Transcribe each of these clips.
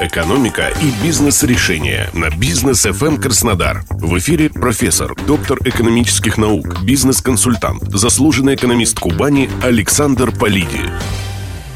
Экономика и бизнес-решения на бизнес FM Краснодар. В эфире профессор, доктор экономических наук, бизнес-консультант, заслуженный экономист Кубани Александр Полиди.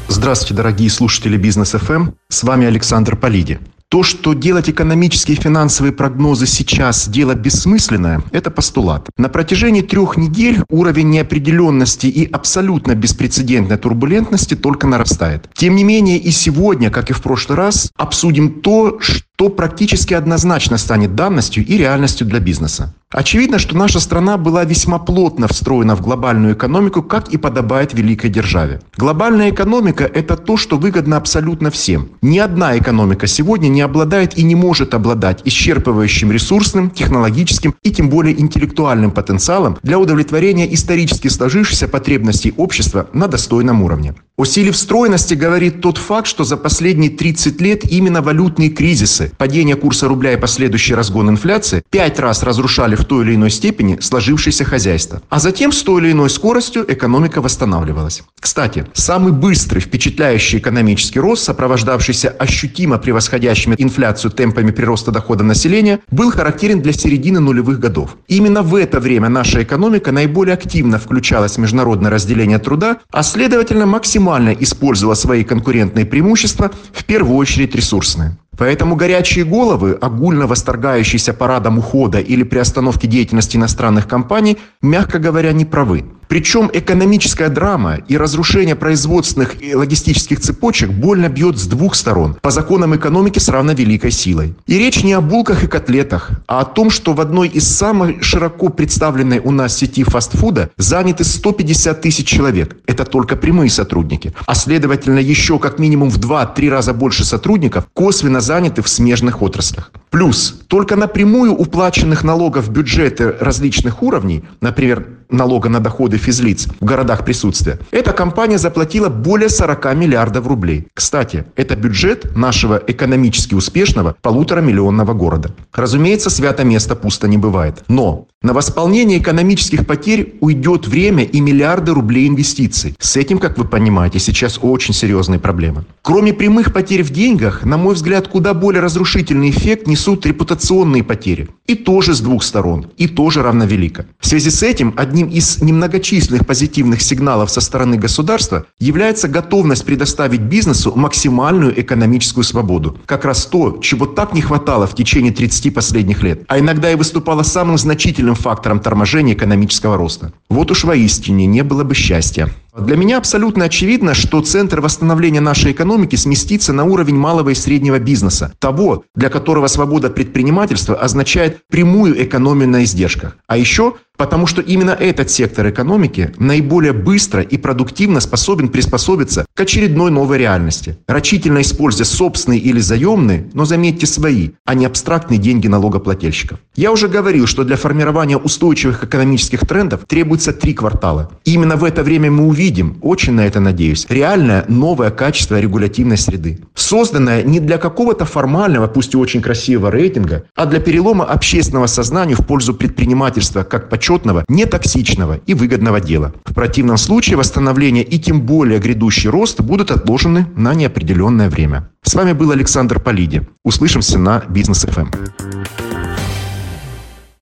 Здравствуйте, дорогие слушатели Бизнес ФМ. С вами Александр Полиди. То, что делать экономические и финансовые прогнозы сейчас дело бессмысленное, это постулат. На протяжении трех недель уровень неопределенности и абсолютно беспрецедентной турбулентности только нарастает. Тем не менее, и сегодня, как и в прошлый раз, обсудим то, что практически однозначно станет данностью и реальностью для бизнеса. Очевидно, что наша страна была весьма плотно встроена в глобальную экономику, как и подобает великой державе. Глобальная экономика – это то, что выгодно абсолютно всем. Ни одна экономика сегодня не обладает и не может обладать исчерпывающим ресурсным, технологическим и тем более интеллектуальным потенциалом для удовлетворения исторически сложившихся потребностей общества на достойном уровне. О силе встроенности говорит тот факт, что за последние 30 лет именно валютные кризисы, падение курса рубля и последующий разгон инфляции пять раз разрушали в той или иной степени сложившееся хозяйство. А затем с той или иной скоростью экономика восстанавливалась. Кстати, самый быстрый, впечатляющий экономический рост, сопровождавшийся ощутимо превосходящими инфляцию темпами прироста дохода населения, был характерен для середины нулевых годов. Именно в это время наша экономика наиболее активно включалась в международное разделение труда, а следовательно максимально использовала свои конкурентные преимущества, в первую очередь ресурсные. Поэтому горячие головы, огульно восторгающиеся парадом ухода или приостановки деятельности иностранных компаний, мягко говоря, не правы. Причем экономическая драма и разрушение производственных и логистических цепочек больно бьет с двух сторон, по законам экономики с равно великой силой. И речь не о булках и котлетах, а о том, что в одной из самых широко представленной у нас сети фастфуда заняты 150 тысяч человек. Это только прямые сотрудники. А следовательно, еще как минимум в 2-3 раза больше сотрудников косвенно заняты в смежных отраслях. Плюс только напрямую уплаченных налогов в бюджеты различных уровней, например, налога на доходы физлиц в городах присутствия, эта компания заплатила более 40 миллиардов рублей. Кстати, это бюджет нашего экономически успешного полуторамиллионного города. Разумеется, свято место пусто не бывает. Но на восполнение экономических потерь уйдет время и миллиарды рублей инвестиций. С этим, как вы понимаете, сейчас очень серьезные проблемы. Кроме прямых потерь в деньгах, на мой взгляд, куда более разрушительный эффект несут репутационные потери. И тоже с двух сторон, и тоже равновелико. В связи с этим одним из немногочисленных позитивных сигналов со стороны государства является готовность предоставить бизнесу максимальную экономическую свободу. Как раз то, чего так не хватало в течение 30 последних лет, а иногда и выступало самым значительным фактором торможения экономического роста. Вот уж воистине не было бы счастья. Для меня абсолютно очевидно, что центр восстановления нашей экономики сместится на уровень малого и среднего бизнеса, того, для которого свобода предпринимательства означает прямую экономию на издержках. А еще Потому что именно этот сектор экономики наиболее быстро и продуктивно способен приспособиться к очередной новой реальности, рачительно используя собственные или заемные, но заметьте свои, а не абстрактные деньги налогоплательщиков. Я уже говорил, что для формирования устойчивых экономических трендов требуется три квартала. И именно в это время мы увидим, очень на это надеюсь, реальное новое качество регулятивной среды. Созданное не для какого-то формального, пусть и очень красивого рейтинга, а для перелома общественного сознания в пользу предпринимательства как почетного почетного, нетоксичного и выгодного дела. В противном случае восстановление и тем более грядущий рост будут отложены на неопределенное время. С вами был Александр Полиди. Услышимся на Бизнес ФМ.